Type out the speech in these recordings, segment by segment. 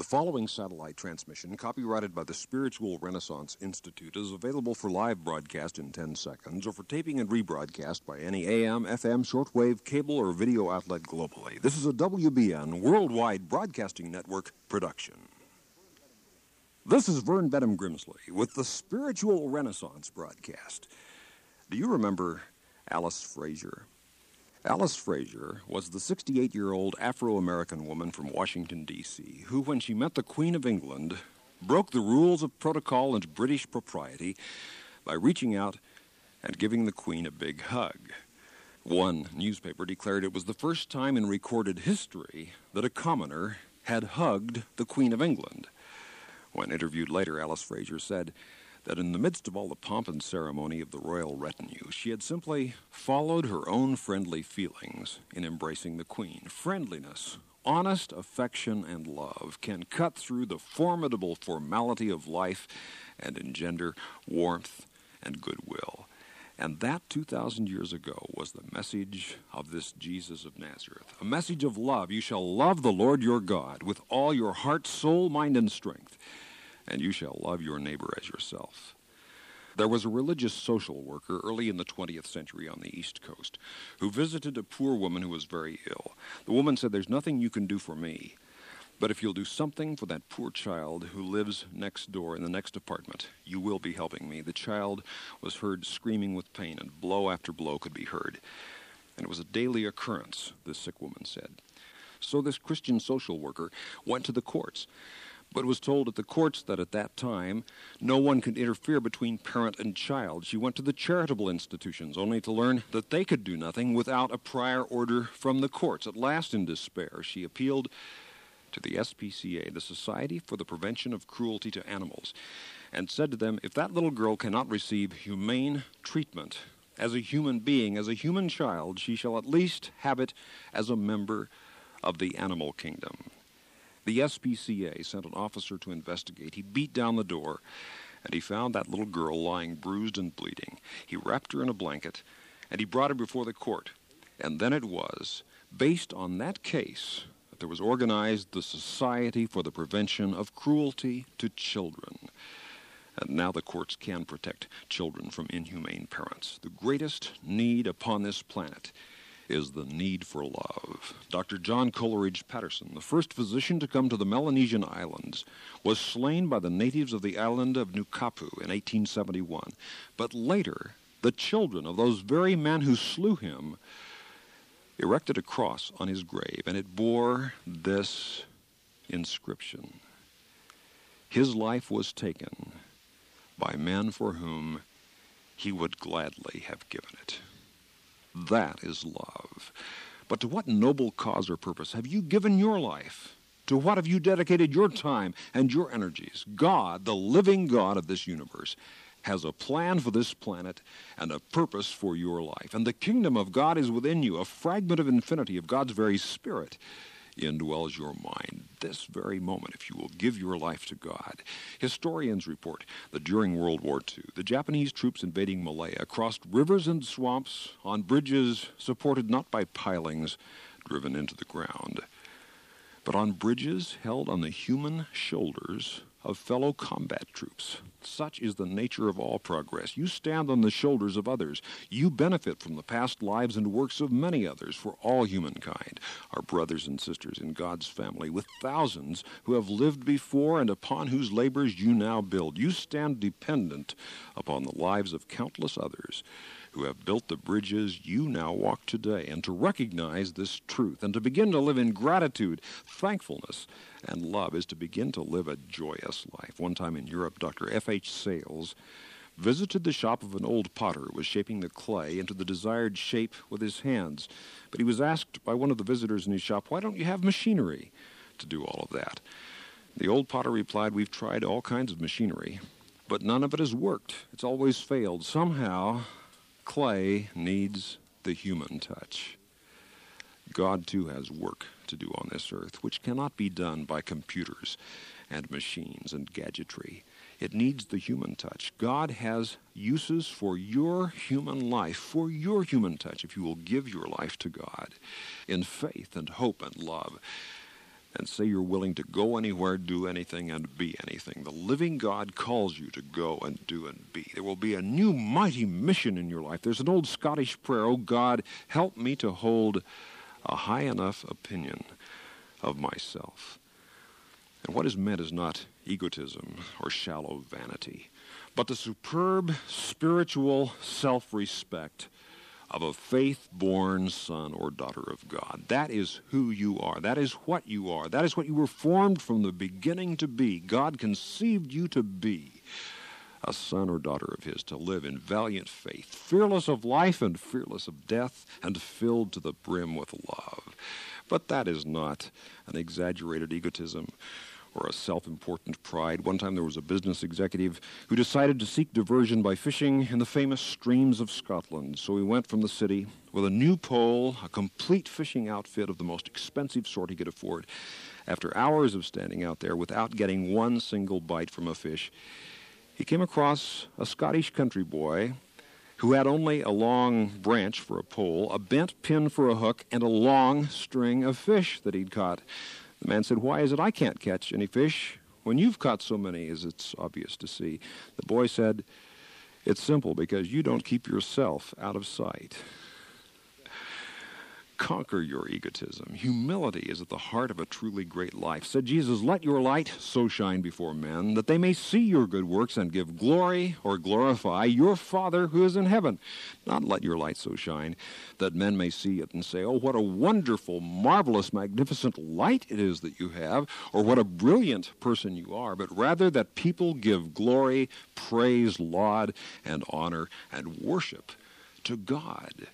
The following satellite transmission, copyrighted by the Spiritual Renaissance Institute, is available for live broadcast in 10 seconds or for taping and rebroadcast by any AM, FM, shortwave, cable, or video outlet globally. This is a WBN Worldwide Broadcasting Network production. This is Vern Bennom Grimsley with the Spiritual Renaissance broadcast. Do you remember Alice Frazier? Alice Frazier was the 68 year old Afro American woman from Washington, D.C., who, when she met the Queen of England, broke the rules of protocol and British propriety by reaching out and giving the Queen a big hug. One newspaper declared it was the first time in recorded history that a commoner had hugged the Queen of England. When interviewed later, Alice Frazier said, that in the midst of all the pomp and ceremony of the royal retinue, she had simply followed her own friendly feelings in embracing the Queen. Friendliness, honest affection, and love can cut through the formidable formality of life and engender warmth and goodwill. And that 2,000 years ago was the message of this Jesus of Nazareth. A message of love. You shall love the Lord your God with all your heart, soul, mind, and strength and you shall love your neighbor as yourself. There was a religious social worker early in the 20th century on the East Coast who visited a poor woman who was very ill. The woman said, There's nothing you can do for me, but if you'll do something for that poor child who lives next door in the next apartment, you will be helping me. The child was heard screaming with pain, and blow after blow could be heard. And it was a daily occurrence, this sick woman said. So this Christian social worker went to the courts but was told at the courts that at that time no one could interfere between parent and child. She went to the charitable institutions only to learn that they could do nothing without a prior order from the courts. At last, in despair, she appealed to the SPCA, the Society for the Prevention of Cruelty to Animals, and said to them, If that little girl cannot receive humane treatment as a human being, as a human child, she shall at least have it as a member of the animal kingdom. The SPCA sent an officer to investigate. He beat down the door, and he found that little girl lying bruised and bleeding. He wrapped her in a blanket, and he brought her before the court. And then it was, based on that case, that there was organized the Society for the Prevention of Cruelty to Children. And now the courts can protect children from inhumane parents. The greatest need upon this planet is the need for love. Dr. John Coleridge Patteson, the first physician to come to the Melanesian Islands, was slain by the natives of the island of Nukapu in 1871. But later, the children of those very men who slew him erected a cross on his grave, and it bore this inscription His life was taken by men for whom he would gladly have given it. That is love. But to what noble cause or purpose have you given your life? To what have you dedicated your time and your energies? God, the living God of this universe, has a plan for this planet and a purpose for your life. And the kingdom of God is within you, a fragment of infinity of God's very spirit indwells your mind this very moment if you will give your life to God. Historians report that during World War II, the Japanese troops invading Malaya crossed rivers and swamps on bridges supported not by pilings driven into the ground, but on bridges held on the human shoulders of fellow combat troops. Such is the nature of all progress. You stand on the shoulders of others. You benefit from the past lives and works of many others, for all humankind are brothers and sisters in God's family, with thousands who have lived before and upon whose labors you now build. You stand dependent upon the lives of countless others who have built the bridges you now walk today, and to recognize this truth and to begin to live in gratitude, thankfulness, and love is to begin to live a joyous life. One time in Europe, Dr. F.H. Sales visited the shop of an old potter who was shaping the clay into the desired shape with his hands. But he was asked by one of the visitors in his shop, Why don't you have machinery to do all of that? The old potter replied, We've tried all kinds of machinery, but none of it has worked. It's always failed. Somehow, clay needs the human touch. God too has work to do on this earth, which cannot be done by computers and machines and gadgetry. It needs the human touch. God has uses for your human life, for your human touch, if you will give your life to God in faith and hope and love. And say you're willing to go anywhere, do anything, and be anything. The living God calls you to go and do and be. There will be a new mighty mission in your life. There's an old Scottish prayer, Oh God, help me to hold a high enough opinion of myself. And what is meant is not egotism or shallow vanity, but the superb spiritual self respect of a faith born son or daughter of God. That is who you are. That is what you are. That is what you were formed from the beginning to be. God conceived you to be a son or daughter of His, to live in valiant faith, fearless of life and fearless of death, and filled to the brim with love. But that is not an exaggerated egotism or a self important pride. One time there was a business executive who decided to seek diversion by fishing in the famous streams of Scotland. So he went from the city with a new pole, a complete fishing outfit of the most expensive sort he could afford. After hours of standing out there without getting one single bite from a fish, he came across a Scottish country boy who had only a long branch for a pole, a bent pin for a hook, and a long string of fish that he'd caught. The man said, Why is it I can't catch any fish when you've caught so many, as it's obvious to see? The boy said, It's simple because you don't keep yourself out of sight conquer your egotism. Humility is at the heart of a truly great life. Said Jesus, Let your light so shine before men that they may see your good works and give glory or glorify your Father who is in heaven. Not let your light so shine that men may see it and say, Oh, what a wonderful, marvelous, magnificent light it is that you have, or what a brilliant person you are, but rather that people give glory, praise, laud, and honor and worship to God.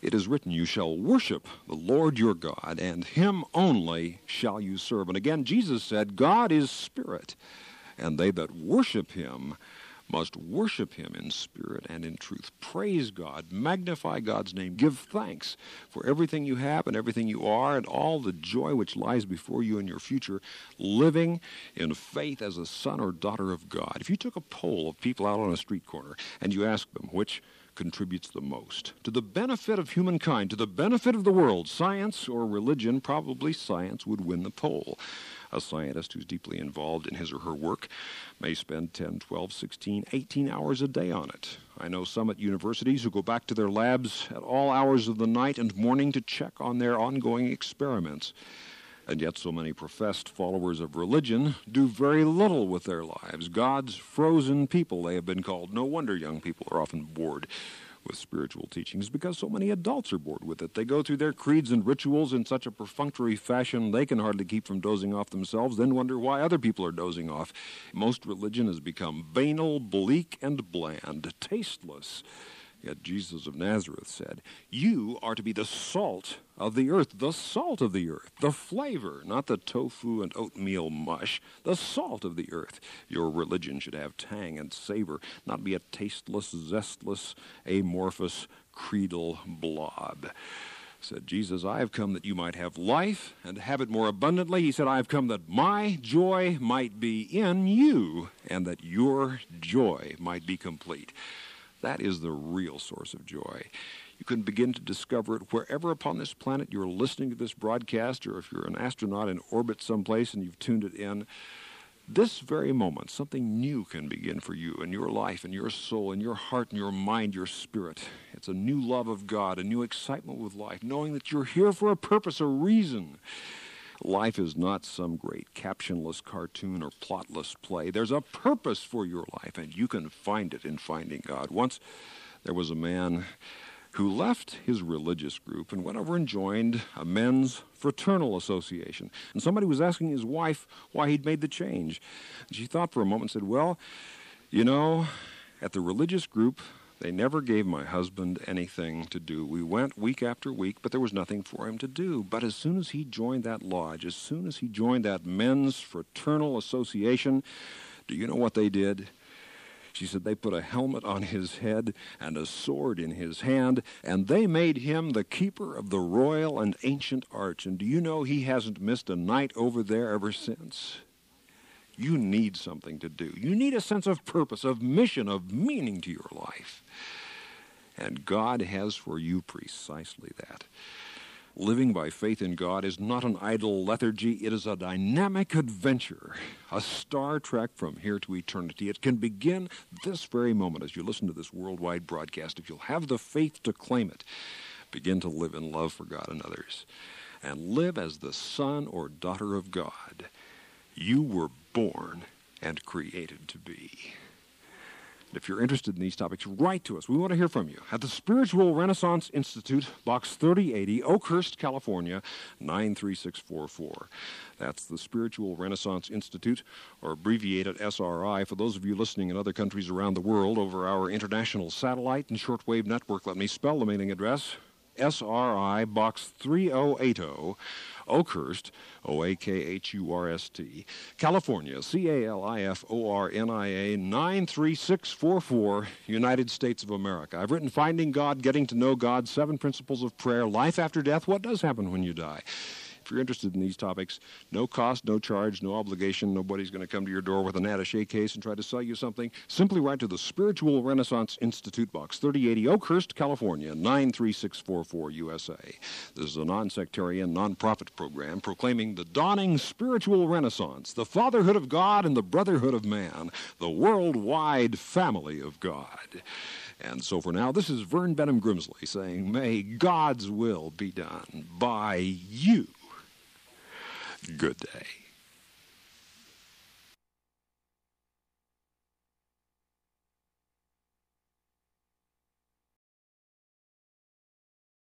It is written, You shall worship the Lord your God, and him only shall you serve. And again, Jesus said, God is spirit, and they that worship him must worship him in spirit and in truth. Praise God, magnify God's name, give thanks for everything you have and everything you are, and all the joy which lies before you in your future, living in faith as a son or daughter of God. If you took a poll of people out on a street corner and you asked them which contributes the most. To the benefit of humankind, to the benefit of the world, science or religion, probably science would win the poll. A scientist who's deeply involved in his or her work may spend 10, 12, 16, 18 hours a day on it. I know some at universities who go back to their labs at all hours of the night and morning to check on their ongoing experiments. And yet, so many professed followers of religion do very little with their lives. God's frozen people, they have been called. No wonder young people are often bored with spiritual teachings because so many adults are bored with it. They go through their creeds and rituals in such a perfunctory fashion they can hardly keep from dozing off themselves, then wonder why other people are dozing off. Most religion has become banal, bleak, and bland, tasteless. Yet Jesus of Nazareth said, You are to be the salt of the earth, the salt of the earth, the flavor, not the tofu and oatmeal mush, the salt of the earth. Your religion should have tang and savor, not be a tasteless, zestless, amorphous, creedal blob. Said Jesus, I have come that you might have life and have it more abundantly. He said, I have come that my joy might be in you and that your joy might be complete. That is the real source of joy. You can begin to discover it wherever upon this planet you're listening to this broadcast, or if you're an astronaut in orbit someplace and you've tuned it in. This very moment, something new can begin for you in your life, in your soul, in your heart, in your mind, your spirit. It's a new love of God, a new excitement with life, knowing that you're here for a purpose, a reason. Life is not some great captionless cartoon or plotless play. There's a purpose for your life, and you can find it in finding God. Once there was a man who left his religious group and went over and joined a men's fraternal association. And somebody was asking his wife why he'd made the change. And she thought for a moment and said, Well, you know, at the religious group, they never gave my husband anything to do. We went week after week, but there was nothing for him to do. But as soon as he joined that lodge, as soon as he joined that men's fraternal association, do you know what they did? She said they put a helmet on his head and a sword in his hand, and they made him the keeper of the royal and ancient arch. And do you know he hasn't missed a night over there ever since? You need something to do. You need a sense of purpose, of mission, of meaning to your life. And God has for you precisely that. Living by faith in God is not an idle lethargy, it is a dynamic adventure, a Star Trek from here to eternity. It can begin this very moment as you listen to this worldwide broadcast. If you'll have the faith to claim it, begin to live in love for God and others, and live as the son or daughter of God you were born and created to be. If you're interested in these topics, write to us. We want to hear from you at the Spiritual Renaissance Institute, Box 3080, Oakhurst, California, 93644. That's the Spiritual Renaissance Institute, or abbreviated SRI, for those of you listening in other countries around the world over our international satellite and shortwave network. Let me spell the mailing address SRI, Box 3080. Oakhurst, O A K H U R S T, California, C A L I F O R N I A 93644, United States of America. I've written Finding God, Getting to Know God, Seven Principles of Prayer, Life After Death, What Does Happen When You Die. If you're interested in these topics, no cost, no charge, no obligation. Nobody's going to come to your door with an attache case and try to sell you something. Simply write to the Spiritual Renaissance Institute Box, 3080 Oakhurst, California, 93644 USA. This is a non sectarian, non profit program proclaiming the dawning spiritual renaissance, the fatherhood of God and the brotherhood of man, the worldwide family of God. And so for now, this is Vern Bennom Grimsley saying, May God's will be done by you. Good day.